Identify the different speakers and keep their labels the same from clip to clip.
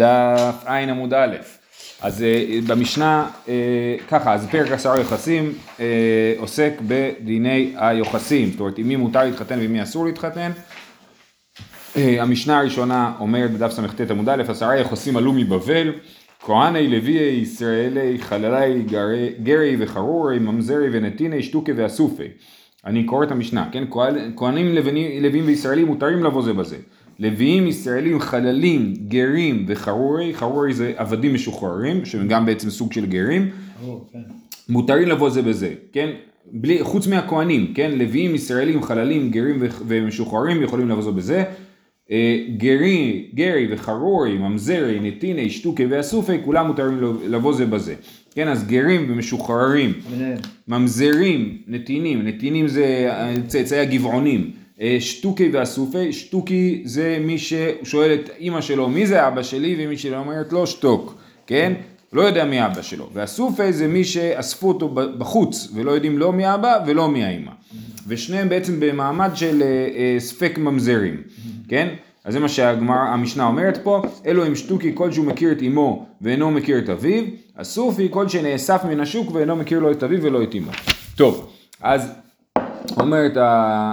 Speaker 1: בדף ע' עמוד א'. אז אה, במשנה, אה, ככה, אז פרק עשרה יוחסים אה, עוסק בדיני היוחסים, זאת אומרת עם מי מותר להתחתן ועם מי אסור להתחתן. אה, המשנה הראשונה אומרת בדף סט עמוד א', עשרה יוחסים עלו מבבל, כהני לוויי ישראלי חללי גרי וחרורי ממזרי ונתיני שטוקי ואסופי. אני קורא את המשנה, כן? כהנים לוויים וישראלים מותרים לבוא זה בזה. לוויים ישראלים חללים, גרים וחרורי, חרורי זה עבדים משוחררים, שהם גם בעצם סוג של גרים, כן. מותרים לבוא זה בזה, כן? בלי, חוץ מהכהנים, כן? לוויים ישראלים, חללים, גרים ומשוחררים יכולים לבוא זה בזה. אה, גרי, גרי וחרורי, ממזרי, נתיני, שטוקי ואסופי, כולם מותרים לבוא זה בזה. כן, אז גרים ומשוחררים, ממזרים, נתינים, נתינים זה צאצאי הגבעונים, אה, שטוקי ואסופי, שטוקי זה מי ששואל את אימא שלו מי זה אבא שלי ומי שלא אומרת לו שתוק, כן? לא יודע מי אבא שלו, והסופי זה מי שאספו אותו בחוץ ולא יודעים לא מי אבא ולא מי האימא, ושניהם בעצם במעמד של אה, אה, ספק ממזרים, כן? אז זה מה שהמשנה אומרת פה, אלו הם שטוקי כלשהו מכיר את אמו ואינו מכיר את אביו, הסופי כל שנאסף מן השוק ואינו מכיר לו את אביו ולא את אמו. טוב, אז אומרת,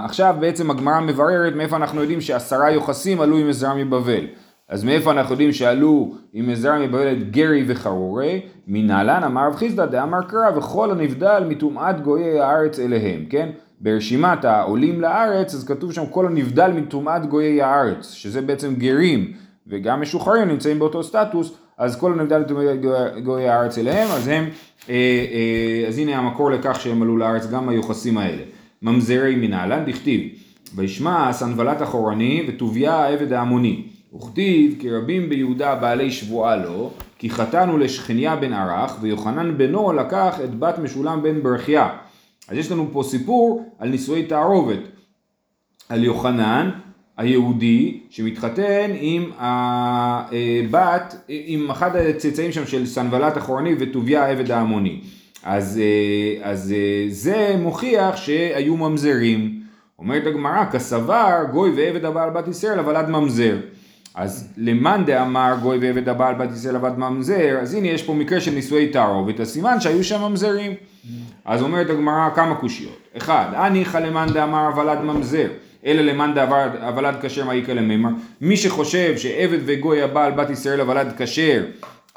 Speaker 1: עכשיו בעצם הגמרא מבררת מאיפה אנחנו יודעים שעשרה יוחסים עלו עם עזרא מבבל. אז מאיפה אנחנו יודעים שעלו עם עזרא מבבל את גרי וחרורי? מנהלן אמר רב חיסדא דאמר קרא וכל הנבדל מטומאת גויי הארץ אליהם, כן? ברשימת העולים לארץ אז כתוב שם כל הנבדל מטומאת גויי הארץ, שזה בעצם גרים וגם משוחררים נמצאים באותו סטטוס, אז כל הנבדל מטומאת גויי הארץ אליהם, אז הם, אה, אה, אז הנה המקור לכך שהם עלו לארץ גם היוחסים האלה. ממזרי מנהלן דכתיב וישמע סנבלת אחורני וטוביה העבד ההמוני וכתיב כי רבים ביהודה בעלי שבועה לו כי חתנו לשכניה בן ערך ויוחנן בנו לקח את בת משולם בן ברכיה. אז יש לנו פה סיפור על נישואי תערובת על יוחנן היהודי שמתחתן עם הבת, עם אחד הצאצאים שם של סנבלת אחורני וטוביה העבד ההמוני אז, אה, אז אה, זה מוכיח שהיו ממזרים. אומרת הגמרא, כסבר גוי ועבד הבעל בת ישראל אבל עד ממזר. אז למאן דאמר גוי ועבד הבעל בת ישראל עבד ממזר, אז הנה יש פה מקרה של נישואי תערובת, הסימן שהיו שם ממזרים. אז אומרת הגמרא כמה קושיות. אחד, הניחא למאן דאמר עד ממזר, אלא למאן דאמר עד כשר מה איכא למימר. מי שחושב שעבד וגוי הבעל בת ישראל עד כשר,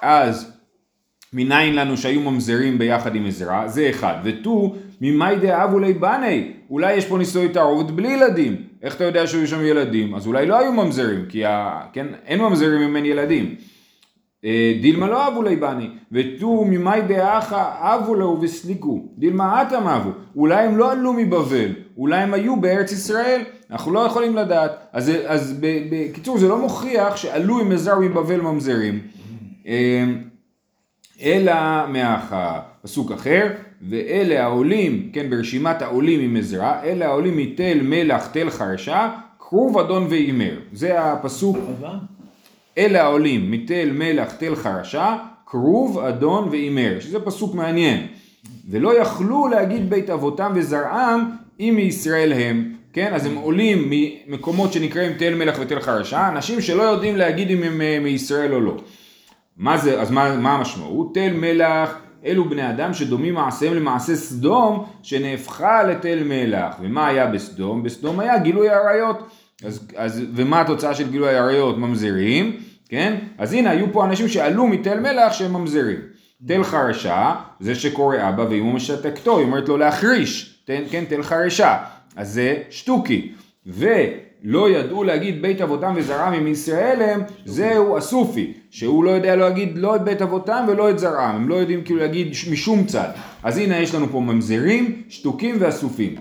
Speaker 1: אז מניין לנו שהיו ממזרים ביחד עם עזרא, זה אחד. ותו, ממאי דאבו לי בני, אולי יש פה נישואי תערובת בלי ילדים. איך אתה יודע שהיו שם ילדים? אז אולי לא היו ממזרים, כי ה... כן, אין ממזרים אם אין ילדים. אה, דילמה לא אבו לי בני, ותו ממאי דאחה אבו לו וסליקו, דילמה אטם אבו, אולי הם לא עלו מבבל, אולי הם היו בארץ ישראל, אנחנו לא יכולים לדעת. אז, אז בקיצור זה לא מוכיח שעלו עם עזרא מבבל ממזרים. אלא מהפסוק אחר, ואלה העולים, כן, ברשימת העולים עם עזרא, אלה העולים מתל מלח תל חרשה, כרוב אדון ואימר. זה הפסוק. אלה העולים מתל מלח תל חרשה, כרוב אדון ואימר, שזה פסוק מעניין. ולא יכלו להגיד בית אבותם וזרעם אם מישראל הם. כן, אז הם עולים ממקומות שנקראים תל מלח ותל חרשה, אנשים שלא יודעים להגיד אם הם אה, מישראל או לא. מה זה, אז מה, מה המשמעות? תל מלח אלו בני אדם שדומים מעשיהם למעשה סדום שנהפכה לתל מלח. ומה היה בסדום? בסדום היה גילוי עריות. אז, אז, ומה התוצאה של גילוי עריות? ממזרים, כן? אז הנה היו פה אנשים שעלו מתל מלח שהם ממזרים. תל חרשה, זה שקורא אבא ואמו משתקתו, היא אומרת לו להחריש, תן, כן, תל חרשה. אז זה שטוקי. ו... לא ידעו להגיד בית אבותם וזרעם מישראל הם, זהו הסופי, שהוא לא יודע להגיד לא את בית אבותם ולא את זרעם, הם לא יודעים כאילו להגיד משום צד. אז הנה יש לנו פה ממזרים, שתוקים ואסופים.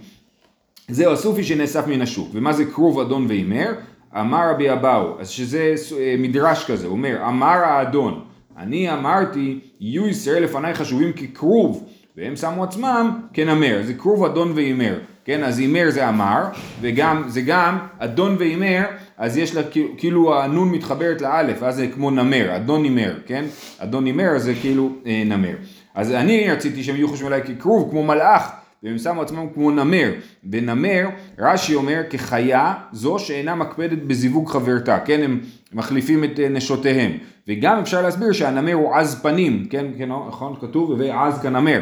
Speaker 1: זהו הסופי שנאסף מן השוק. ומה זה כרוב אדון והימר? אמר רבי אבאו, אז שזה אה, מדרש כזה, הוא אומר, אמר האדון, אני אמרתי, יהיו ישראל לפניי חשובים ככרוב, והם שמו עצמם כנמר, זה כרוב אדון והימר. כן, אז הימר זה אמר, וגם, זה גם אדון והימר, אז יש לה כאילו הנון מתחברת לאלף, אז זה כמו נמר, אדון הימר, כן? אדון הימר זה כאילו אה, נמר. אז אני רציתי שהם יהיו חושבים עליי ככרוב, כמו מלאך, והם שמו עצמם כמו נמר. ונמר, רש"י אומר, כחיה זו שאינה מקפדת בזיווג חברתה, כן, הם מחליפים את אה, נשותיהם. וגם אפשר להסביר שהנמר הוא עז פנים, כן, כן, נכון, כתוב, ועז כנמר.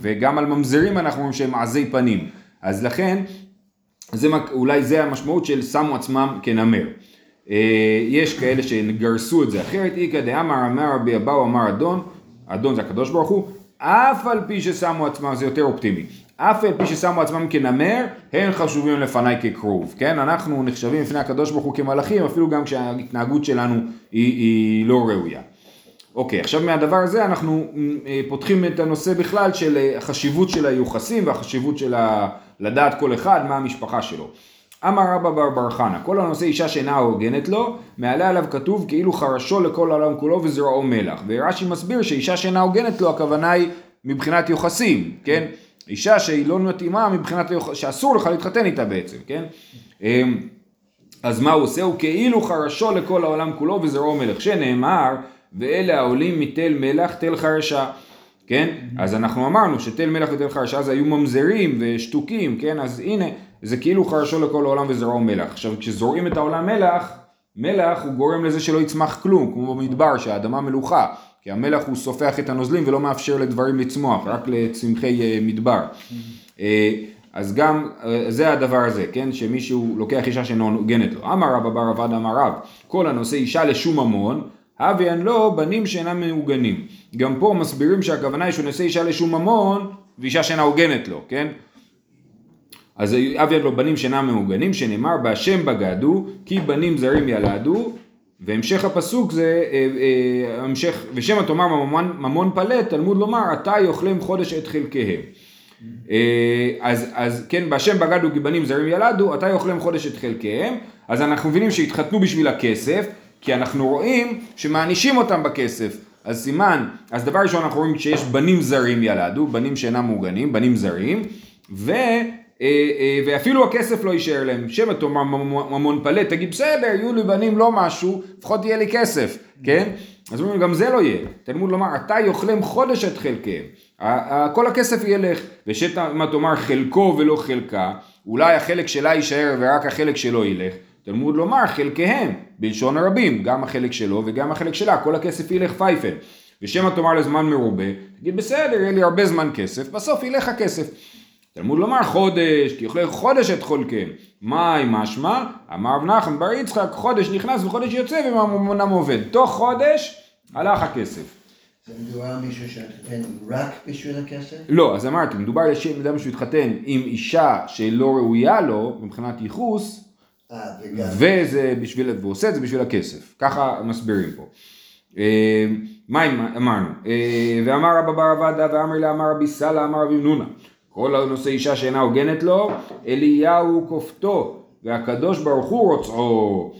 Speaker 1: וגם על ממזרים אנחנו אומרים שהם עזי פנים. אז לכן, זה, אולי זה המשמעות של שמו עצמם כנמר. אה, יש כאלה שגרסו את זה אחרת, איכא דאמר אמר רבי אבאו אמר אדון, אדון זה הקדוש ברוך הוא, אף על פי ששמו עצמם, זה יותר אופטימי, אף על פי ששמו עצמם כנמר, הם חשובים לפניי ככרוב, כן? אנחנו נחשבים לפני הקדוש ברוך הוא כמלאכים, אפילו גם כשההתנהגות שלנו היא, היא לא ראויה. אוקיי, עכשיו מהדבר הזה אנחנו אה, פותחים את הנושא בכלל של אה, החשיבות של היוחסים והחשיבות של ה... לדעת כל אחד מה המשפחה שלו. אמר רבא בר בר חנה, כל הנושא אישה שאינה הוגנת לו, מעלה עליו כתוב כאילו חרשו לכל העולם כולו וזרעו מלח. ורש"י מסביר שאישה שאינה הוגנת לו, הכוונה היא מבחינת יוחסים, כן? אישה שהיא לא מתאימה מבחינת, שאסור לך להתחתן איתה בעצם, כן? אמ, אז מה הוא עושה? הוא כאילו חרשו לכל העולם כולו וזרעו מלח, שנאמר, ואלה העולים מתל מלח תל חרשה. כן? אז אנחנו אמרנו שתל מלח ותל חרשה אז היו ממזרים ושתוקים, כן? אז הנה, זה כאילו חרשו לכל העולם וזרעו מלח. עכשיו כשזורעים את העולם מלח, מלח הוא גורם לזה שלא יצמח כלום, כמו במדבר שהאדמה מלוכה, כי המלח הוא סופח את הנוזלים ולא מאפשר לדברים לצמוח, רק לצמחי אה, מדבר. אה, אז גם אה, זה הדבר הזה, כן? שמישהו לוקח אישה שאינו הוגנת לו. אמר רבא בר עבד אמר רב, כל הנושא אישה לשום ממון, הביאן לו בנים שאינם מעוגנים. גם פה מסבירים שהכוונה היא שהוא נושא אישה לשום ממון ואישה שאינה הוגנת לו, כן? אז אביין לו בנים שאינם מעוגנים, שנאמר בהשם בגדו, כי בנים זרים ילדו, והמשך הפסוק זה, אה, אה, המשך, ושמא תאמר ממון, ממון פלט, תלמוד לומר, עתה יאכלם חודש את חלקיהם. אה, אז, אז כן, בהשם בגדו כי בנים זרים ילדו, עתה יאכלם חודש את חלקיהם, אז אנחנו מבינים שהתחתנו בשביל הכסף, כי אנחנו רואים שמענישים אותם בכסף. אז סימן, אז דבר ראשון אנחנו רואים שיש בנים זרים ילדו, בנים שאינם מוגנים, בנים זרים, ו... אה, אה, ואפילו הכסף לא יישאר להם, שמא תאמר ממון פלט, תגיד בסדר, יהיו לי בנים לא משהו, לפחות יהיה לי כסף, כן? אז אומרים גם זה לא יהיה, תלמוד לומר, אתה יאכלם חודש את חלקיהם, כל הכסף ילך, ושמה תאמר חלקו ולא חלקה, אולי החלק שלה יישאר ורק החלק שלו ילך, תלמוד לומר חלקיהם, בלשון הרבים, גם החלק שלו וגם החלק שלה, כל הכסף ילך פייפל. ושמא תאמר לזמן מרובה, תגיד בסדר, יהיה לי הרבה זמן כסף, בסוף ילך הכסף. תלמוד לומר חודש, כי יאכלו חודש את חולקיהם. מהי משמע? אמר רב נחמן בר יצחק, חודש נכנס וחודש יוצא וממונם עובד. תוך חודש הלך הכסף.
Speaker 2: זה מדובר על מישהו שהתחתן רק בשביל הכסף?
Speaker 1: לא, אז אמרתי, מדובר על אדם שהוא התחתן עם אישה שלא ראויה לו מבחינת ייחוס. וזה בשביל, והוא עושה את זה בשביל הכסף. ככה מסבירים פה. אה, מה אמרנו? אה, ואמר רבא בר עבדה ואמר לה אמר רבי סאלה אמר רבי נונה כל הנושא אישה שאינה הוגנת לו, אליהו כופתו, והקדוש ברוך הוא רוצעו.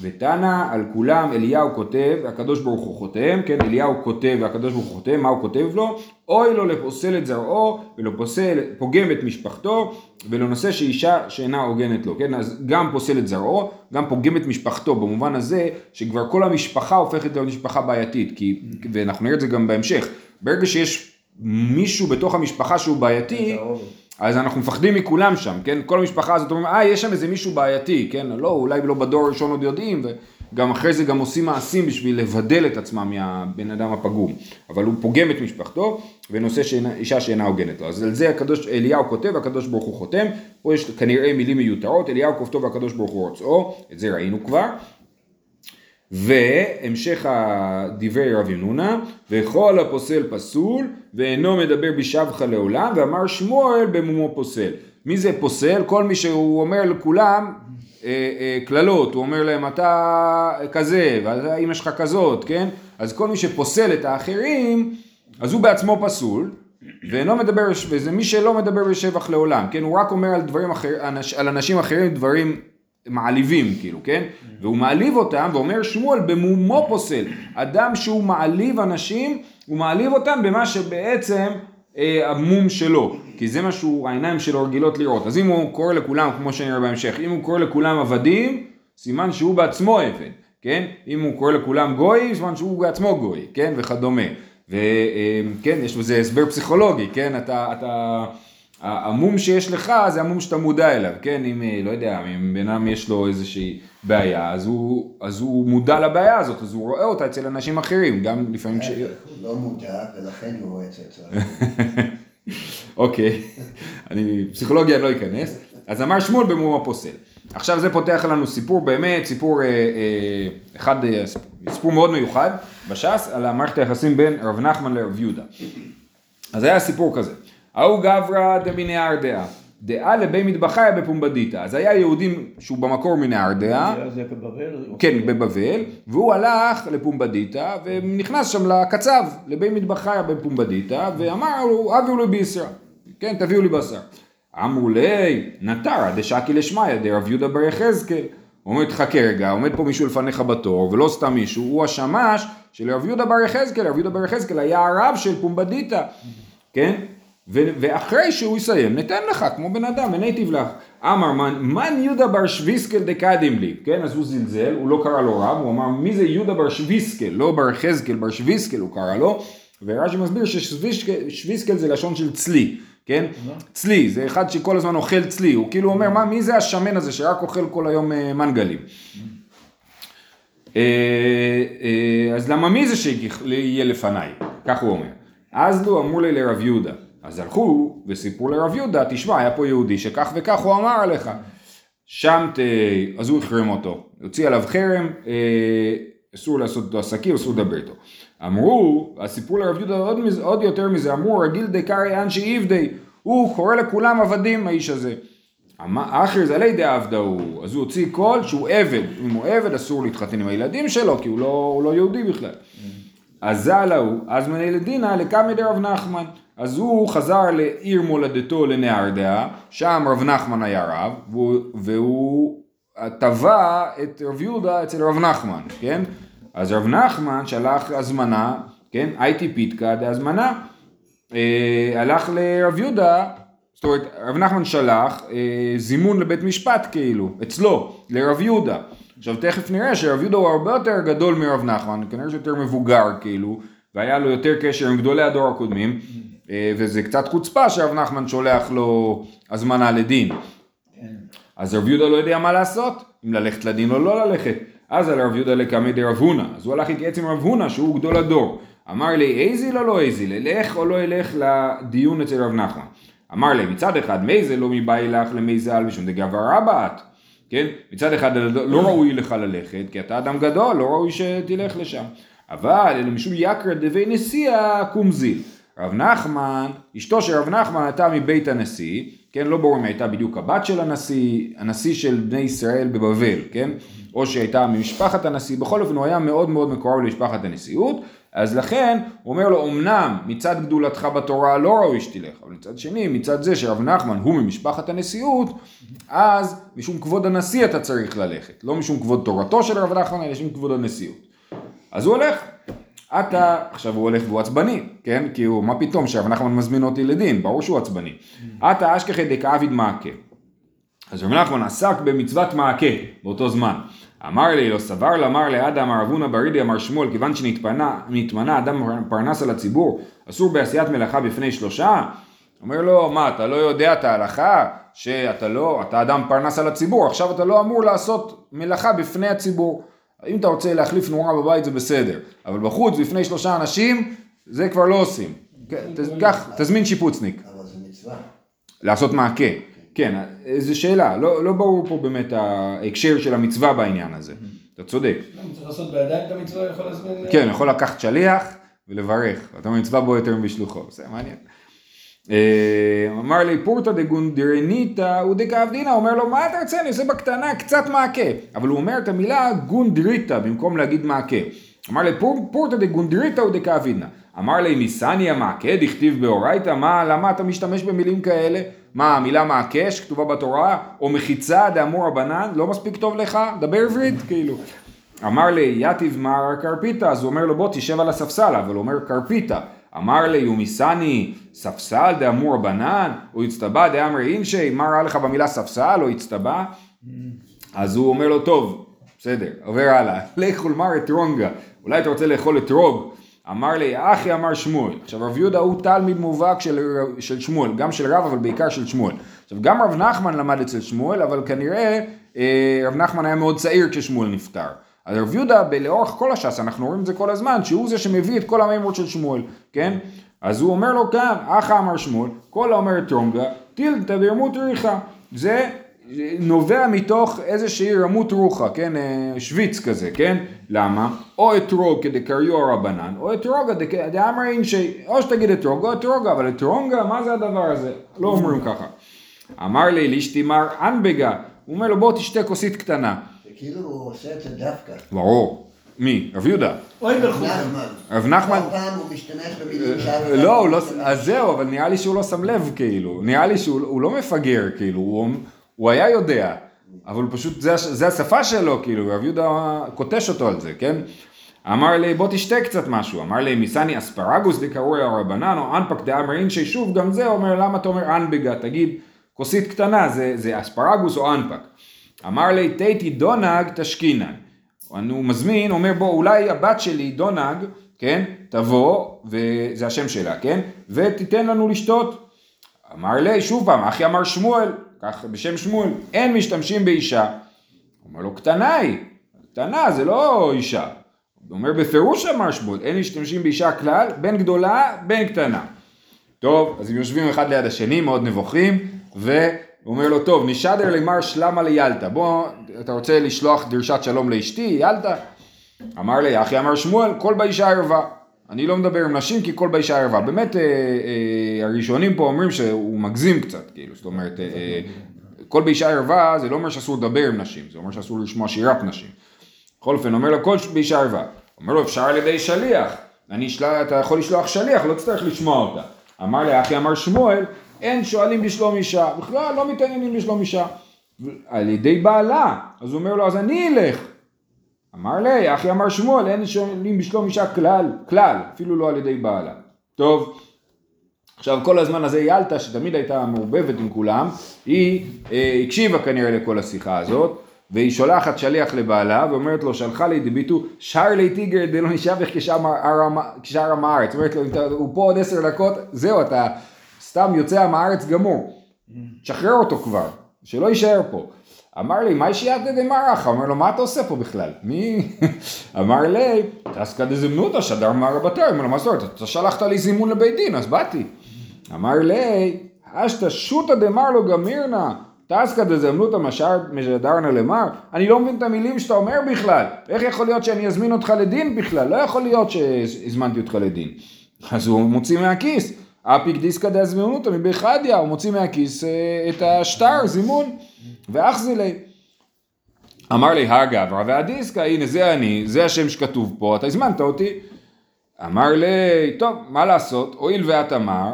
Speaker 1: ותנא על כולם אליהו כותב, והקדוש ברוך הוא חותם, כן, אליהו כותב והקדוש ברוך הוא חותם, מה הוא כותב לו? אוי לו לפוסל את זרעו, ולא פוסל, פוגם את משפחתו, ולא נושא שאישה שאינה הוגנת לו, כן, אז גם פוסל את זרעו, גם פוגם את משפחתו, במובן הזה שכבר כל המשפחה הופכת להיות משפחה בעייתית, כי, ואנחנו נראה את זה גם בהמשך, ברגע שיש מישהו בתוך המשפחה שהוא בעייתי, אז אנחנו מפחדים מכולם שם, כן? כל המשפחה הזאת אומרים, אה, יש שם איזה מישהו בעייתי, כן? לא, אולי לא בדור הראשון עוד יודעים, וגם אחרי זה גם עושים מעשים בשביל לבדל את עצמם מהבן אדם הפגום. אבל הוא פוגם את משפחתו, ונושא שאינה, אישה שאינה הוגנת לו. אז על זה הקדוש, אליהו כותב, הקדוש ברוך הוא חותם. פה יש כנראה מילים מיותרות, אליהו כופתו והקדוש ברוך הוא רוצאו, את זה ראינו כבר. והמשך הדברי רב ינונה, וכל הפוסל פסול, ואינו מדבר בשבחה לעולם, ואמר שמואל במומו פוסל. מי זה פוסל? כל מי שהוא אומר לכולם אה, אה, קללות, הוא אומר להם אתה כזה, ואמא שלך כזאת, כן? אז כל מי שפוסל את האחרים, אז הוא בעצמו פסול, ואינו מדבר, וזה מי שלא מדבר בשבח לעולם, כן? הוא רק אומר על דברים אחר, על אנשים אחרים דברים מעליבים כאילו, כן? והוא מעליב אותם ואומר שמואל במומו פוסל. אדם שהוא מעליב אנשים, הוא מעליב אותם במה שבעצם אה, המום שלו. כי זה מה שהוא, העיניים שלו רגילות לראות. אז אם הוא קורא לכולם, כמו שנראה בהמשך, אם הוא קורא לכולם עבדים, סימן שהוא בעצמו עבד, כן? אם הוא קורא לכולם גוי, סימן שהוא בעצמו גוי, כן? וכדומה. וכן, אה, יש בזה הסבר פסיכולוגי, כן? אתה, אתה המום שיש לך זה המום שאתה מודע אליו, כן? אם, אה, לא יודע, אם בן אדם יש לו איזושהי בעיה, אז הוא, אז הוא מודע לבעיה הזאת, אז הוא רואה אותה אצל אנשים אחרים, גם לפעמים ש...
Speaker 2: הוא לא מודע ולכן הוא רואה את זה אצל
Speaker 1: אוקיי, אני, פסיכולוגיה לא אכנס. אז אמר שמואל במום הפוסל. עכשיו זה פותח לנו סיפור באמת, סיפור אה, אה, אחד, אה, סיפור מאוד מיוחד בש"ס, על המערכת היחסים בין רב נחמן לרב יהודה. אז היה סיפור כזה. ההוא גברא דמינהר דעה, דעה לבי מטבחיה בפומבדיתא. אז היה יהודי שהוא במקור מנהר דעה,
Speaker 3: זה בבבל?
Speaker 1: כן, בבבל, והוא הלך לפומבדיתא ונכנס שם לקצב, לבי מטבחיה בפומבדיתא, ואמר לו, הביאו לי בישרא, כן, תביאו לי בשר. אמרו לי, נטרא דשקי לשמיא דרב יהודה בר יחזקאל. אומר, תחכה רגע, עומד פה מישהו לפניך בתור, ולא סתם מישהו, הוא השמש של רב יהודה בר יחזקאל, רב יהודה בר יחזקאל היה הרב של פומבדיתא, כן? ו- ואחרי שהוא יסיים, ניתן לך, כמו בן אדם, וניטיב לך. אמר מן, מן יהודה בר שוויסקל דקדים לי, כן? אז הוא זלזל, הוא לא קרא לו רב, הוא אמר, מי זה יהודה בר שוויסקל? לא בר יחזקאל, בר שוויסקל הוא קרא לו, ורש"י מסביר ששוויסקל זה לשון של צלי. כן? צלי, זה אחד שכל הזמן אוכל צלי, הוא כאילו אומר, מה, מי זה השמן הזה שרק אוכל כל היום אה, מנגלים? אה, אה, אז למה מי זה שיהיה לפניי? כך הוא אומר. אז לו אמרו לי לרב יהודה. אז הלכו וסיפרו לרב יהודה, תשמע, היה פה יהודי שכך וכך הוא אמר עליך. שם ת... אז הוא החרים אותו, הוציא עליו חרם, אסור לעשות איתו עסקים, אסור לדבר איתו. אמרו, הסיפור לרב יהודה עוד, עוד יותר מזה, אמרו רגיל דקארי אנשי איבדי, הוא קורא לכולם עבדים האיש הזה. אחר זה עלי דעבדה הוא, אז הוא הוציא קול שהוא עבד, אם הוא עבד אסור להתחתן עם הילדים שלו כי הוא לא, הוא לא יהודי בכלל. אז ז"ל ההוא, אז מני לדינא לקמא דרב נחמן, אז הוא חזר לעיר מולדתו לנהרדעה, שם רב נחמן היה רב, והוא, והוא תבע את רב יהודה אצל רב נחמן, כן? אז רב נחמן שלח הזמנה, כן? הייתי פיתקא דהזמנה, אה, הלך לרב יהודה, זאת אומרת רב נחמן שלח אה, זימון לבית משפט כאילו, אצלו, לרב יהודה. עכשיו תכף נראה שרב יהודה הוא הרבה יותר גדול מרב נחמן, כנראה שיותר מבוגר כאילו, והיה לו יותר קשר עם גדולי הדור הקודמים, וזה קצת חוצפה שרב נחמן שולח לו הזמנה לדין. כן. אז רב יהודה לא יודע מה לעשות, אם ללכת לדין או לא ללכת. אז על רב יהודה לקמא דרב הונא, אז הוא הלך להתייעץ עם רב הונא שהוא גדול הדור. אמר לי איזיל או לא איזיל, אלך או לא אלך לדיון אצל רב נחמן. אמר לי מצד אחד מי זה לא מבאי לך למי זה על משום דגבר רבה את. כן? מצד אחד לא ראוי לך ללכת, כי אתה אדם גדול, לא ראוי שתלך לשם. אבל אלא משום יקרא דבי נשיאה קומזיל. רב נחמן, אשתו של רב נחמן הייתה מבית הנשיא, כן, לא ברור אם הייתה בדיוק הבת של הנשיא, הנשיא של בני ישראל בבבל, כן, או שהייתה ממשפחת הנשיא, בכל אופן הוא היה מאוד מאוד מקורב למשפחת הנשיאות, אז לכן הוא אומר לו אמנם מצד גדולתך בתורה לא ראוי שתלך, אבל מצד שני מצד זה שרב נחמן הוא ממשפחת הנשיאות, אז משום כבוד הנשיא אתה צריך ללכת, לא משום כבוד תורתו של רב נחמן אלא משום כבוד הנשיאות. אז הוא הולך, אתה, עכשיו הוא הולך והוא עצבני, כן? כי הוא, מה פתאום שרב נחמן מזמין אותי לדין, ברור שהוא עצבני. אתה אשכחי דקאביד מעקה. אז רב נחמן עסק במצוות מעקה באותו זמן. אמר לי, לא סבר לאמר לאדם הרבונה ברידי אמר שמואל, כיוון שנתמנה אדם פרנס על הציבור, אסור בעשיית מלאכה בפני שלושה? אומר לו, מה, אתה לא יודע את ההלכה? שאתה לא, אתה אדם פרנס על הציבור, עכשיו אתה לא אמור לעשות מלאכה בפני הציבור. אם אתה רוצה להחליף נורה בבית זה בסדר, אבל בחוץ בפני שלושה אנשים זה כבר לא עושים. קח, תזמין שיפוצניק.
Speaker 2: אבל זה מצווה.
Speaker 1: לעשות מעקה. כן, זו שאלה, לא, לא ברור פה באמת ההקשר של המצווה בעניין הזה. אתה צודק.
Speaker 3: צריך לעשות בידיים את המצווה, יכול להזמין...
Speaker 1: כן, יכול לקחת שליח ולברך. אתה מצווה בו יותר מבשלוחו, זה מעניין. אמר לי פורתא דגונדרניתא ודקאבדינא, אומר לו מה אתה רוצה, אני עושה בקטנה קצת מעקה, אבל הוא אומר את המילה גונדריתא במקום להגיד מעקה. אמר לי פורתא דגונדריתא ודקאבדינא, אמר לי ניסניה מעקה דכתיב באורייתא, מה, למה אתה משתמש במילים כאלה? מה המילה מעקה שכתובה בתורה, או מחיצה דאמור הבנן, לא מספיק טוב לך? דבר עברית, כאילו. אמר לי יתיב מר קרפיתא, אז הוא אומר לו בוא תשב על הספסל, אבל הוא אומר קרפיתא. אמר לי יומיסני ספסל דאמור בנן, או הצטבע דאמרי אינשי, מה רע לך במילה ספסל או הצטבע? אז הוא אומר לו טוב, בסדר, עובר הלאה, לך ולמר אתרונגה, אולי אתה רוצה לאכול אתרוג, אמר לי, אחי אמר שמואל. עכשיו רב יהודה הוא תלמיד מובהק של, של שמואל, גם של רב אבל בעיקר של שמואל. עכשיו גם רב נחמן למד אצל שמואל, אבל כנראה אה, רב נחמן היה מאוד צעיר כששמואל נפטר. אז רב יהודה לאורך כל הש"ס, אנחנו רואים את זה כל הזמן, שהוא זה שמביא את כל המימות של שמואל, כן? אז הוא אומר לו כאן, אחא אמר שמואל, כל האומר טרונגה, טילתא דרמות ריחה. זה נובע מתוך איזושהי רמות רוחה, כן, אה, שוויץ כזה, כן? למה? או אתרוג כדקריו רבנן, או אתרוגה דאמרין ש... או שתגיד אתרוג או אתרוגה, אבל אתרונגה, מה זה הדבר הזה? לא אומרים ככה. אמר לי לישתימר אנבגה, הוא אומר לו בוא תשתה כוסית קטנה.
Speaker 2: כאילו הוא עושה את זה דווקא.
Speaker 1: ברור. מי? רב יהודה.
Speaker 3: אוי.
Speaker 2: נחמן.
Speaker 1: רב נחמן...
Speaker 2: כל פעם הוא משתמש במילים שאף אחד
Speaker 1: לא, הוא לא. אז זהו, אבל נראה לי שהוא לא שם לב כאילו, נראה לי שהוא הוא לא מפגר כאילו, הוא, היה יודע, אבל פשוט, זה, הש- זה השפה שלו כאילו, רב יהודה קוטש אותו על זה, כן? אמר לי בוא תשתה קצת משהו, אמר לי מיסני אספרגוס דקרוי הרבנן או אנפק דאמרין ששוב גם זה אומר למה אתה אומר אנבגה, תגיד כוסית קטנה זה, זה אספרגוס או אנפק. אמר לי תיתי דונג תשכינן. הוא מזמין, אומר בוא אולי הבת שלי דונג, כן, תבוא, וזה השם שלה, כן, ותיתן לנו לשתות. אמר לי, שוב פעם, אחי אמר שמואל, כך בשם שמואל, אין משתמשים באישה. אומר לו, קטנה היא, קטנה זה לא אישה. הוא אומר בפירוש אמר שמואל, אין משתמשים באישה כלל, בין גדולה, בין קטנה. טוב, אז הם יושבים אחד ליד השני, מאוד נבוכים, והוא אומר לו, טוב, נשדר למר שלמה ליאלתא, בוא, אתה רוצה לשלוח דרשת שלום לאשתי, יאלתא? אמר לי, אחי אמר שמואל, כל באישה ערווה. אני לא מדבר עם נשים כי כל באישה ערווה. באמת, אה, אה, הראשונים פה אומרים שהוא מגזים קצת, כאילו, זאת אומרת, אה, אה, כל באישה ערווה זה לא אומר שאסור לדבר עם נשים, זה אומר שאסור לשמוע שירת נשים. בכל אופן, אומר לו, כל באישה ערווה. אומר לו, אפשר על ידי שליח. אני אשלח, אתה יכול לשלוח שליח, לא תצטרך לשמוע אותה. אמר לי, אחי אמר שמואל, אין שואלים בשלום אישה. בכלל לא מתעניינים בשלום אישה. על ידי בעלה. אז הוא אומר לו, אז אני אלך. אמר לי, אחי אמר שמואל, אין שואלים בשלום אישה כלל, כלל, אפילו לא על ידי בעלה. טוב, עכשיו כל הזמן הזה ילתה, שתמיד הייתה מעורבבת עם כולם, היא אה, הקשיבה כנראה לכל השיחה הזאת, והיא שולחת שליח לבעלה, ואומרת לו, שלחה לי דביטו, שר לי טיגר דלא נשבח כשאר עם הארץ. אומרת לו, "אתה- הוא פה עוד עשר דקות, זהו, אתה סתם יוצא עם הארץ גמור. תשחרר אותו כבר, שלא יישאר פה. אמר לי, מה שייתא דמרחה? אומר לו, מה אתה עושה פה בכלל? מי? אמר לי, טסקא דזמנותא שדר מרא בתר. אומר לו, מה זאת אומרת? אתה שלחת לי זימון לבית דין, אז באתי. אמר לי, אשתא שותא דמר לו גמירנא, טסקא דזמנותא משדרנא למר? אני לא מבין את המילים שאתה אומר בכלל. איך יכול להיות שאני אזמין אותך לדין בכלל? לא יכול להיות שהזמנתי אותך לדין. אז הוא מוציא מהכיס. אפיק דיסקא דזמנותא מבחדיא, הוא מוציא מהכיס אה, את השטר, זימון, ואחזילי. אמר לי, הגברא והדיסקא, הנה זה אני, זה השם שכתוב פה, אתה הזמנת אותי. אמר לי, טוב, מה לעשות, הואיל ואת אמר,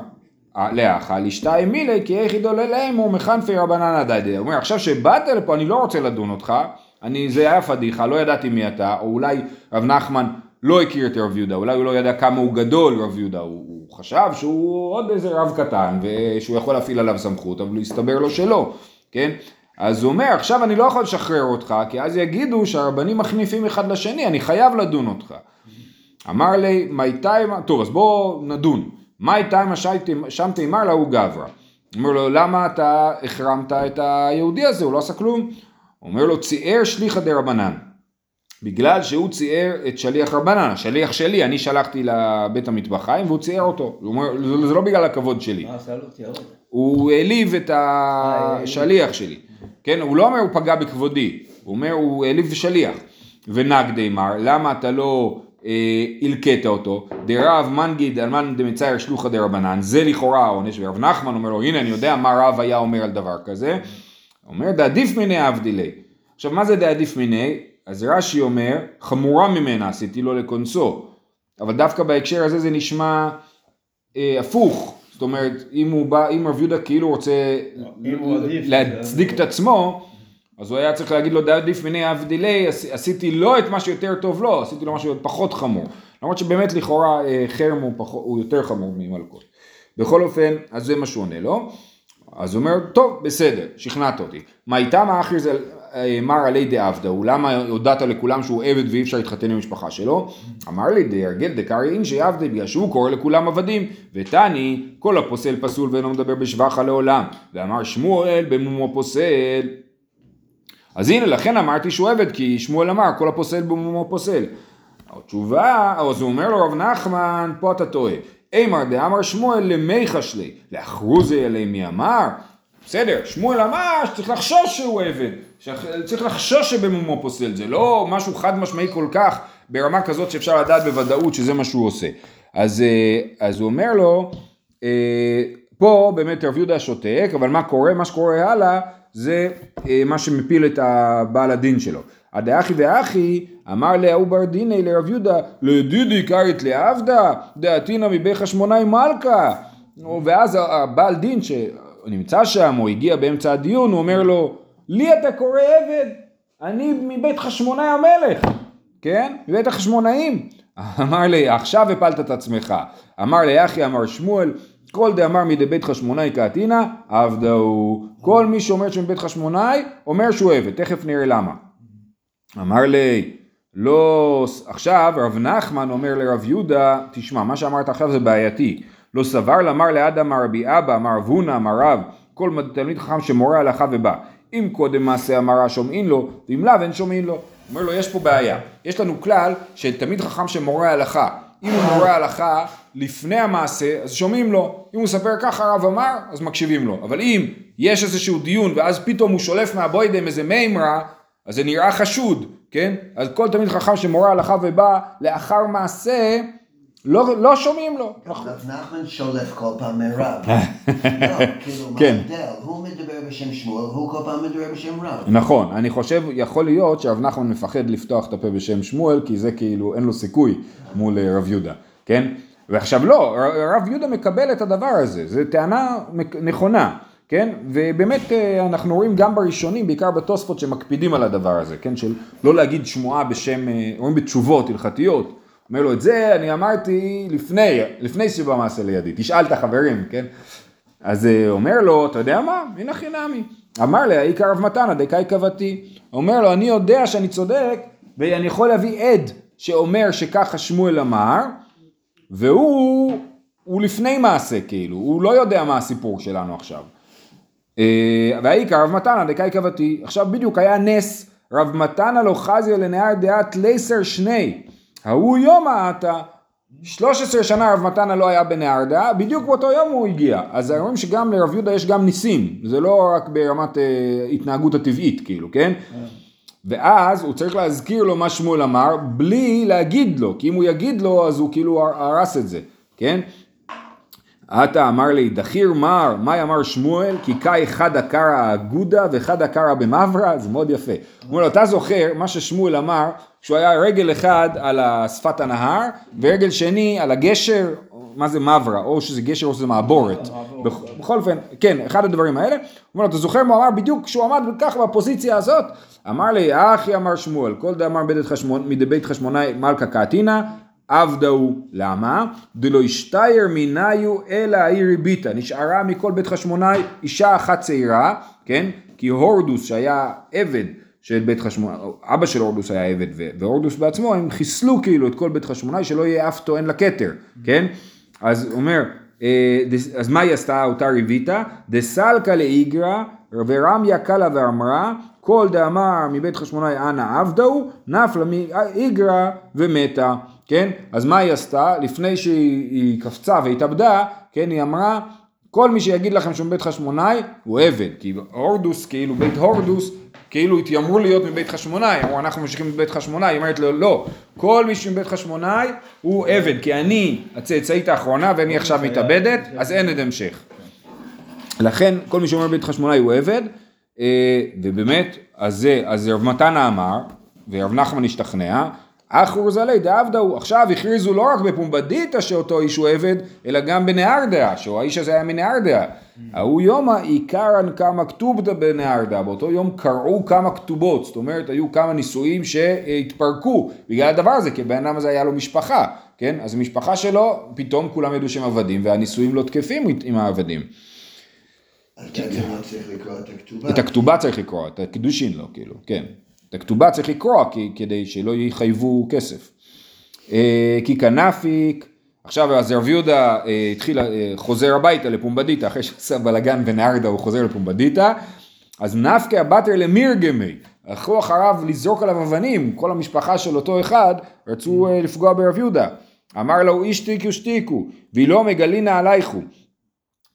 Speaker 1: אה, לאחה לשתאי מילי כי איך ידול אליהם הוא מחנפי רבנן הדדי. הוא אומר, עכשיו שבאת לפה אני לא רוצה לדון אותך, אני, זה היה פדיחה, לא ידעתי מי אתה, או אולי רב נחמן לא הכיר את רב יהודה, אולי הוא לא ידע כמה הוא גדול רב יהודה, הוא, הוא חשב שהוא עוד איזה רב קטן, ושהוא יכול להפעיל עליו סמכות, אבל הסתבר לו שלא, כן? אז הוא אומר, עכשיו אני לא יכול לשחרר אותך, כי אז יגידו שהרבנים מחניפים אחד לשני, אני חייב לדון אותך. אמר לי, מי תימא, טוב אז בואו נדון, מי תימא שם תימר להוא גברא. אומר לו, למה אתה החרמת את היהודי הזה, הוא לא עשה כלום? אומר לו, ציער שליחא דרבנן. בגלל שהוא ציער את שליח רבנן, השליח שלי, אני שלחתי לבית המטבחיים והוא ציער אותו. הוא אומר, זה, זה לא בגלל הכבוד שלי. הוא העליב את השליח שלי. כן, הוא לא אומר הוא פגע בכבודי, הוא אומר הוא העליב שליח. ונגדי מר, למה אתה לא אה, הלקט אותו? דרב מנגיד אלמן דמצייר שלוחא דרבנן, זה לכאורה העונש, ורב נחמן אומר לו, הנה אני יודע מה רב היה אומר על דבר כזה. אומר דעדיף מיני עבדילי. עכשיו מה זה דעדיף מיני? אז רש"י אומר, חמורה ממנה עשיתי לו לקונסו. אבל דווקא בהקשר הזה זה נשמע אה, הפוך. זאת אומרת, אם הוא בא, אם רב יהודה כאילו רוצה
Speaker 3: עדיף,
Speaker 1: להצדיק את עצמו, אז הוא היה צריך להגיד לו דעדיף מיני עבדילי, עש- עשיתי לא את מה שיותר טוב לו, עשיתי לו משהו פחות חמור. למרות שבאמת לכאורה אה, חרם הוא, פחות, הוא יותר חמור ממלכות. בכל אופן, אז זה מה שהוא עונה לו. אז הוא אומר, טוב, בסדר, שכנעת אותי. מה איתם האחר זה, אה, מר עלי דעבדהו, למה הודעת לכולם שהוא עבד ואי אפשר להתחתן עם המשפחה שלו? אמר לי דהרגל דקריא אינשי עבדי בגלל שהוא קורא לכולם עבדים, ותני כל הפוסל פסול ואינו מדבר בשבחה לעולם, ואמר שמואל במומו פוסל. אז הנה לכן אמרתי שהוא עבד כי שמואל אמר כל הפוסל במומו פוסל. התשובה, אז הוא אומר לו רב נחמן, פה אתה טועה. אימר דאמר שמואל למי חשלי, לאחרוזי עלי מי אמר? בסדר, שמואל אמר שצריך לחשוש שהוא עבד, צריך לחשוש שבמומו פוסל, זה לא משהו חד משמעי כל כך ברמה כזאת שאפשר לדעת בוודאות שזה מה שהוא עושה. אז, אה, אז הוא אומר לו, אה, פה באמת רב יהודה שותק, אבל מה קורה? מה שקורה הלאה זה אה, מה שמפיל את הבעל הדין שלו. הדאחי ואחי אמר להוא בר דינא לרב יהודה לדידי קרית לעבדה דעתינא מבי חשמונאי מלכה ואז הבעל דין שנמצא שם או הגיע באמצע הדיון הוא אומר לו לי אתה קורא עבד? אני מבית חשמונאי המלך. כן? מבית החשמונאים. אמר לי עכשיו הפלת את עצמך. אמר לי אחי אמר שמואל כל דאמר מדי בית חשמונאי קעתינא עבדהו כל מי שאומר שהוא מבית חשמונאי אומר שהוא עבד. תכף נראה למה. אמר לי, לא, עכשיו רב נחמן אומר לרב יהודה, תשמע, מה שאמרת עכשיו זה בעייתי. לא סבר למר לאדם רבי אבא, אמר רב הונא, אמר רב, כל תלמיד חכם שמורה הלכה ובא. אם קודם מעשה המרה שומעים לו, ואם לאו אין שומעים לו. אומר לו, יש פה בעיה. יש לנו כלל שתלמיד חכם שמורה הלכה, אם הוא מורה הלכה לפני המעשה, אז שומעים לו. אם הוא מספר ככה הרב אמר, אז מקשיבים לו. אבל אם יש איזשהו דיון, ואז פתאום הוא שולף מהבוידם איזה מימרה, אז זה נראה חשוד, כן? אז כל תלמיד חכם שמורה הלכה ובא לאחר מעשה, לא, לא שומעים לו.
Speaker 2: נחמן שולף כל פעם מרב. לא, כאילו, מה
Speaker 1: כן.
Speaker 2: ההבדל? הוא מדבר בשם שמואל, הוא כל פעם מדבר בשם רב.
Speaker 1: נכון, אני חושב, יכול להיות שרב נחמן מפחד לפתוח את הפה בשם שמואל, כי זה כאילו, אין לו סיכוי מול אה, רב יהודה, כן? ועכשיו לא, רב יהודה מקבל את הדבר הזה, זו טענה נכונה, כן? ובאמת אה, אנחנו רואים גם בראשונים, בעיקר בתוספות, שמקפידים על הדבר הזה, כן? של לא להגיד שמועה בשם, אה, רואים בתשובות הלכתיות, אומר לו את זה אני אמרתי לפני, לפני שבא מעשה לידי, תשאל את החברים, כן? אז אה, אומר לו, אתה יודע מה? הנה חינמי. אמר לי, העיקר רב מתנא דקאי קבתי. אומר לו, אני יודע שאני צודק, ואני יכול להביא עד שאומר שככה שמואל אמר, והוא הוא לפני מעשה כאילו, הוא לא יודע מה הסיפור שלנו עכשיו. אה, והעיקר רב מתנא דקאי קבתי. עכשיו בדיוק היה נס, רב מתנא לא חזיה לנהר דעת לייסר שני. ההוא יום עתה. 13 שנה רב מתנא לא היה בנהרדה, בדיוק באותו יום הוא הגיע. אז רואים שגם לרב יהודה יש גם ניסים, זה לא רק ברמת אה, התנהגות הטבעית כאילו, כן? ואז הוא צריך להזכיר לו מה שמואל אמר, בלי להגיד לו, כי אם הוא יגיד לו אז הוא כאילו הרס את זה, כן? עתה אמר לי, דחיר מר, מאי אמר שמואל, כי קאי חד הקרא אגודה וחד הקרא במברה, זה מאוד יפה. הוא אומר לו, אתה זוכר מה ששמואל אמר, שהוא היה רגל אחד על שפת הנהר, ורגל שני על הגשר, מה זה מברה, או שזה גשר או שזה מעבורת. בכ- בכל אופן, כן, אחד הדברים האלה. הוא אומר לו, אתה זוכר מה הוא אמר בדיוק כשהוא עמד ככה בפוזיציה הזאת? אמר לי, אחי אמר שמואל, כל דאמר בית חשמונאי מלכה קעתינא, עבדהו, למה? דלא השתייר מניו אלא העיר הביטה, נשארה מכל בית חשמונאי אישה אחת צעירה, כן? כי הורדוס שהיה עבד של בית חשמונאי, אבא של הורדוס היה עבד והורדוס בעצמו, הם חיסלו כאילו את כל בית חשמונאי שלא יהיה אף טוען לכתר, כן? אז הוא אומר, אה, אז מה היא עשתה אותה ריביטה? דסלקה לאיגרא ורמיה קלה ואמרה כל דאמר מבית חשמונאי אנא עבדהו נפלה מאיגרא ומתה כן? אז מה היא עשתה? לפני שהיא היא קפצה והתאבדה כן היא אמרה כל מי שיגיד לכם שהוא מבית חשמונאי הוא עבד כי הורדוס כאילו בית הורדוס כאילו התיימרו להיות מבית חשמונאי. אמרו אנחנו ממשיכים מבית חשמונאי. היא אומרת לו לא כל מי שמבית חשמונאי הוא עבד כי אני הצאצאית האחרונה ואני עכשיו מתאבדת אז אין עד המשך. לכן כל מי שאומר בית חשמונאי הוא עבד, אה, ובאמת, אז זה, אז רב מתנא אמר, ורב נחמן השתכנע, אחור זלי דעבדה הוא, עכשיו הכריזו לא רק בפומבדיתא שאותו איש הוא עבד, אלא גם בנהרדעה, שהאיש הזה היה מנהרדעה. ההוא יומא עיקרן כמה כתובתא בנהרדעה, באותו יום קראו כמה כתובות, זאת אומרת היו כמה נישואים שהתפרקו בגלל הדבר הזה, כי הבן אדם הזה היה לו משפחה, כן? אז המשפחה שלו, פתאום כולם ידעו שהם עבדים, והנישואים לא תקפים עם העבדים.
Speaker 2: אז בעצם לא צריך לקרוא את הכתובה.
Speaker 1: את הכתובה צריך לקרוא, את הקידושין לא, כאילו, כן. את הכתובה צריך לקרוא כי, כדי שלא יחייבו כסף. אה, כי כנפיק, עכשיו אז רב יהודה אה, התחיל, אה, חוזר הביתה לפומבדיתא, אחרי שעשה בלאגן בנהרדה הוא חוזר לפומבדיתא, אז נפקא בתר למירגמי, הלכו אחריו לזרוק עליו אבנים, כל המשפחה של אותו אחד רצו לפגוע ברב יהודה. אמר לו אישתיקו שתיקו, ולא מגלינה עלייכו.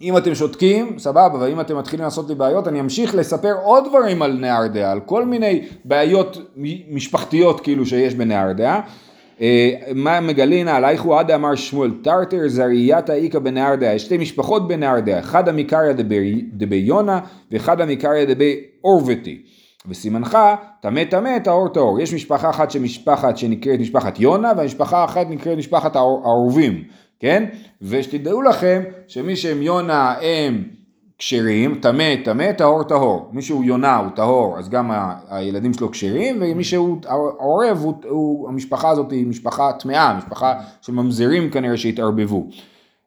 Speaker 1: אם אתם שותקים, סבבה, ואם אתם מתחילים לעשות לי בעיות, אני אמשיך לספר עוד דברים על נהר דעה, על כל מיני בעיות משפחתיות כאילו שיש בנהר דעה. אה, מה מגלינה עלייך הוא עד אמר שמואל טרטר זרייתא איכא בנהר דעה, יש שתי משפחות בנהר דעה, אחד המקריא דבי- יונה ואחד המקריא דבי עורבתי. וסימנך טמא טמא טהור טהור. יש משפחה אחת שמשפחת שנקראת משפחת יונה והמשפחה אחת נקראת משפחת העורבים, כן? ושתדעו לכם שמי שהם יונה הם כשרים, טמא טמא טהור טהור. מי שהוא יונה הוא טהור אז גם ה- הילדים שלו כשרים ומי שהוא עורב הוא, הוא, המשפחה הזאת היא משפחה טמאה, משפחה של ממזרים כנראה שהתערבבו.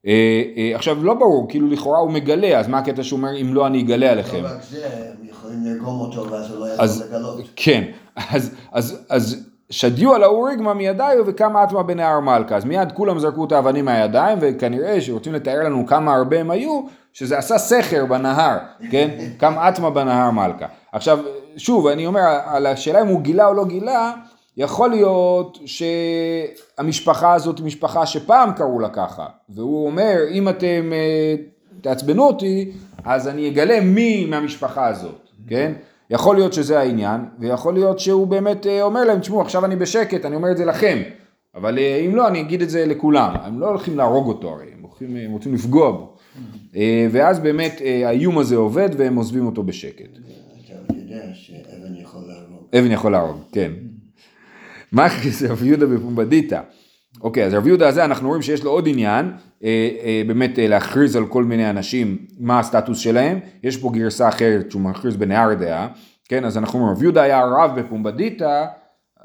Speaker 1: אה, אה, עכשיו לא ברור, כאילו לכאורה הוא מגלה, אז מה הקטע שהוא אומר אם לא אני אגלה עליכם?
Speaker 2: לא רק זה, הם יכולים לרגום אותו ואז הוא לא יכול לגלות.
Speaker 1: כן, אז, אז, אז שדיו על האוריגמה מידיו וקמה אטמה בנהר מלכה, אז מיד כולם זרקו את האבנים מהידיים וכנראה שרוצים לתאר לנו כמה הרבה הם היו, שזה עשה סכר בנהר, כן? קם אטמה בנהר מלכה. עכשיו, שוב, אני אומר, על השאלה אם הוא גילה או לא גילה, יכול להיות שהמשפחה הזאת היא משפחה שפעם קראו לה ככה, והוא אומר, אם אתם אה, תעצבנו אותי, אז אני אגלה מי מהמשפחה הזאת, כן? יכול להיות שזה העניין, ויכול להיות שהוא באמת אה, אומר להם, תשמעו, עכשיו אני בשקט, אני אומר את זה לכם, אבל אה, אם לא, אני אגיד את זה לכולם. הם לא הולכים להרוג אותו הרי, הם, הולכים, הם רוצים לפגוע בו. אה, ואז באמת אה, האיום הזה עובד והם עוזבים אותו בשקט.
Speaker 2: אתה יודע שאבן יכול להרוג.
Speaker 1: אבן יכול להרוג, כן. מה זה רב יהודה בפומבדיתא? אוקיי, אז רב יהודה הזה אנחנו רואים שיש לו עוד עניין, אה, אה, באמת אה, להכריז על כל מיני אנשים מה הסטטוס שלהם, יש פה גרסה אחרת שהוא מכריז בנהר דעה, כן, אז אנחנו אומרים רב יהודה היה רב בפומבדיתא,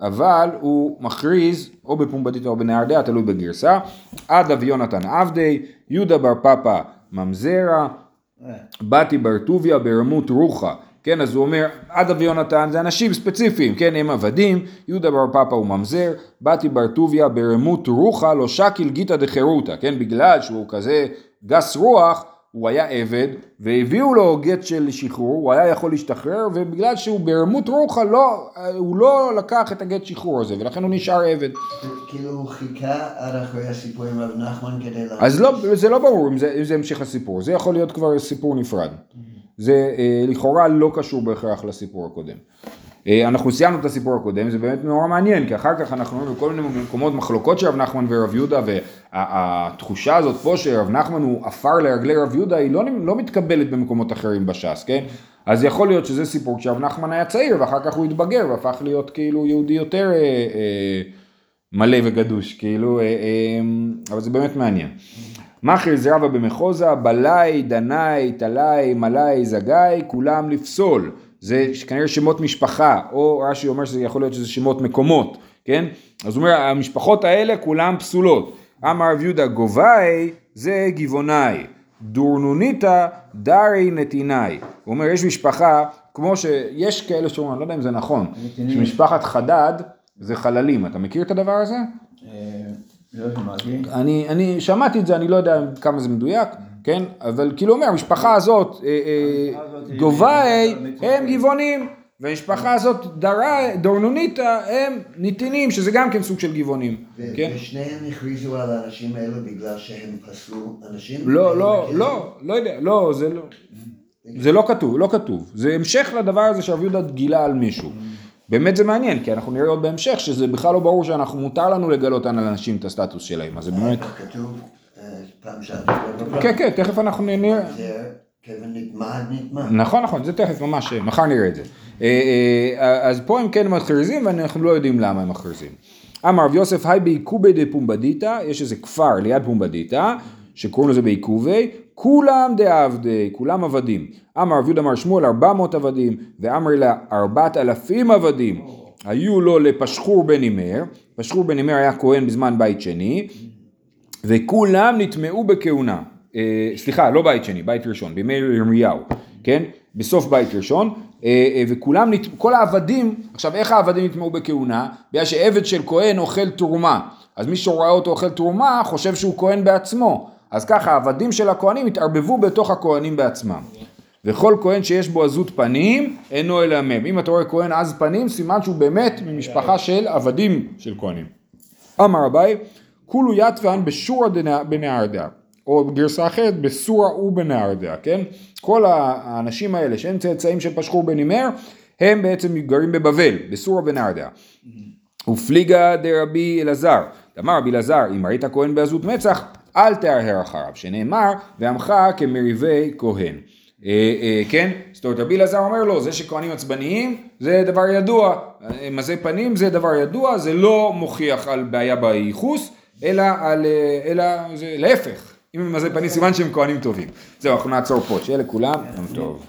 Speaker 1: אבל הוא מכריז או בפומבדיתא או בנהר דעה, תלוי בגרסה, עד אבי יונתן עבדי, יהודה בר פפא ממזרע,
Speaker 3: אה,
Speaker 1: באתי בר טוביה ברמות רוחה, כן, אז הוא אומר, עד אבי יונתן זה אנשים ספציפיים, כן, הם עבדים, יהודה בר פפא הוא ממזר, באתי בר טוביה ברמות רוחה לא שקיל גיתא דחירותא, כן, בגלל שהוא כזה גס רוח, הוא היה עבד, והביאו לו גט של שחרור, הוא היה יכול להשתחרר, ובגלל שהוא ברמות רוחה, לא, הוא לא לקח את הגט שחרור הזה, ולכן הוא נשאר עבד.
Speaker 2: כאילו הוא חיכה עד אחרי הסיפור עם רב נחמן כדי.
Speaker 1: אז לא, זה לא ברור אם זה, אם זה המשך הסיפור, זה יכול להיות כבר סיפור נפרד. זה אה, לכאורה לא קשור בהכרח לסיפור הקודם. אה, אנחנו סיימנו את הסיפור הקודם, זה באמת נורא מעניין, כי אחר כך אנחנו רואים בכל מיני מקומות מחלוקות של רב נחמן ורב יהודה, והתחושה הזאת פה שרב נחמן הוא עפר לרגלי רב יהודה, היא לא, לא מתקבלת במקומות אחרים בש"ס, כן? אז יכול להיות שזה סיפור כשרב נחמן היה צעיר, ואחר כך הוא התבגר והפך להיות כאילו יהודי יותר אה, אה, מלא וגדוש, כאילו, אה, אה, אבל זה באמת מעניין. מכר זרבה במחוזה, בלאי, דנאי, טלאי, מלאי, זגאי, כולם לפסול. זה כנראה שמות משפחה, או רש"י אומר שזה יכול להיות שזה שמות מקומות, כן? אז הוא אומר, המשפחות האלה כולם פסולות. אמר רב יהודה גובאי זה גבעונאי, דורנוניתא דרי נתינאי. הוא אומר, יש משפחה, כמו שיש כאלה שאומרים, אני לא יודע אם זה נכון. שמשפחת חדד זה חללים. אתה מכיר את הדבר הזה?
Speaker 3: לא.
Speaker 1: אני, אני שמעתי את זה, אני לא יודע כמה זה מדויק, כן? אבל כאילו אומר, המשפחה הזאת, אה, אה, גובאי. הם גבעונים, והמשפחה הזאת, דורנוניתא, הם נתינים, שזה גם כן סוג של גבעונים, כן?
Speaker 2: ושניהם הכריזו על האנשים האלה בגלל שהם פסלו אנשים?
Speaker 1: לא, לא, לא, לא יודע, לא, זה לא, זה לא כתוב, לא כתוב. זה המשך לדבר הזה שרב יהודה גילה על מישהו. באמת זה מעניין, כי אנחנו נראה עוד בהמשך שזה בכלל לא ברור שאנחנו, מותר לנו לגלות על אנשים את הסטטוס שלהם, אז זה באמת,
Speaker 2: כתוב אה, פעם שעברה.
Speaker 1: כן, כן, תכף אנחנו נראה. נכון, נכון, זה תכף ממש, מחר נראה את זה. אה, אה, אז פה הם כן מכריזים ואנחנו לא יודעים למה הם מכריזים. אמר רב יוסף היי בעיכובי דפומבדיתא, יש איזה כפר ליד פומבדיתא, שקוראים לזה בעיכובי, כולם דעבדי, כולם עבדים. אמר רב יהודה מר שמואל ארבע מאות עבדים, ואמר לה ארבעת אלפים עבדים. היו לו לפשחור בן הימר, פשחור בן הימר היה כהן בזמן בית שני, וכולם נטמעו בכהונה. אה, סליחה, לא בית שני, בית ראשון, בימי ירמיהו, כן? בסוף בית ראשון, אה, אה, וכולם, נת- כל העבדים, עכשיו איך העבדים נטמעו בכהונה? בגלל שעבד של כהן אוכל תרומה, אז מי שרואה אותו אוכל תרומה חושב שהוא כהן בעצמו, אז ככה העבדים של הכהנים התערבבו בתוך הכהנים בעצמם. וכל כהן שיש בו עזות פנים, אינו אלא מם. אם אתה רואה כהן עז פנים, סימן שהוא באמת ממשפחה של עבדים של כהנים. אמר אביי, כולו יתבן בשורא בנהרדע, או בגרסה אחרת בסורא ובנהרדע, כן? כל האנשים האלה שהם צאצאים של פשחור בן הם בעצם גרים בבבל, בסורא בנהרדע. ופליגה דרבי אלעזר, אמר רבי אלעזר, אם ראית כהן בעזות מצח, אל תהרהר אחריו, שנאמר, ועמך כמריבי כהן. אה, אה, כן? זאת אומרת, רבי אלעזר אומר לו, זה שכהנים עצבניים זה דבר ידוע, אה, מזי פנים זה דבר ידוע, זה לא מוכיח על בעיה בייחוס, אלא על, אה, אלא זה להפך, אם הם מזי פנים סימן שהם כהנים טובים. זהו, אנחנו נעצור פה, שיהיה לכולם יום טוב.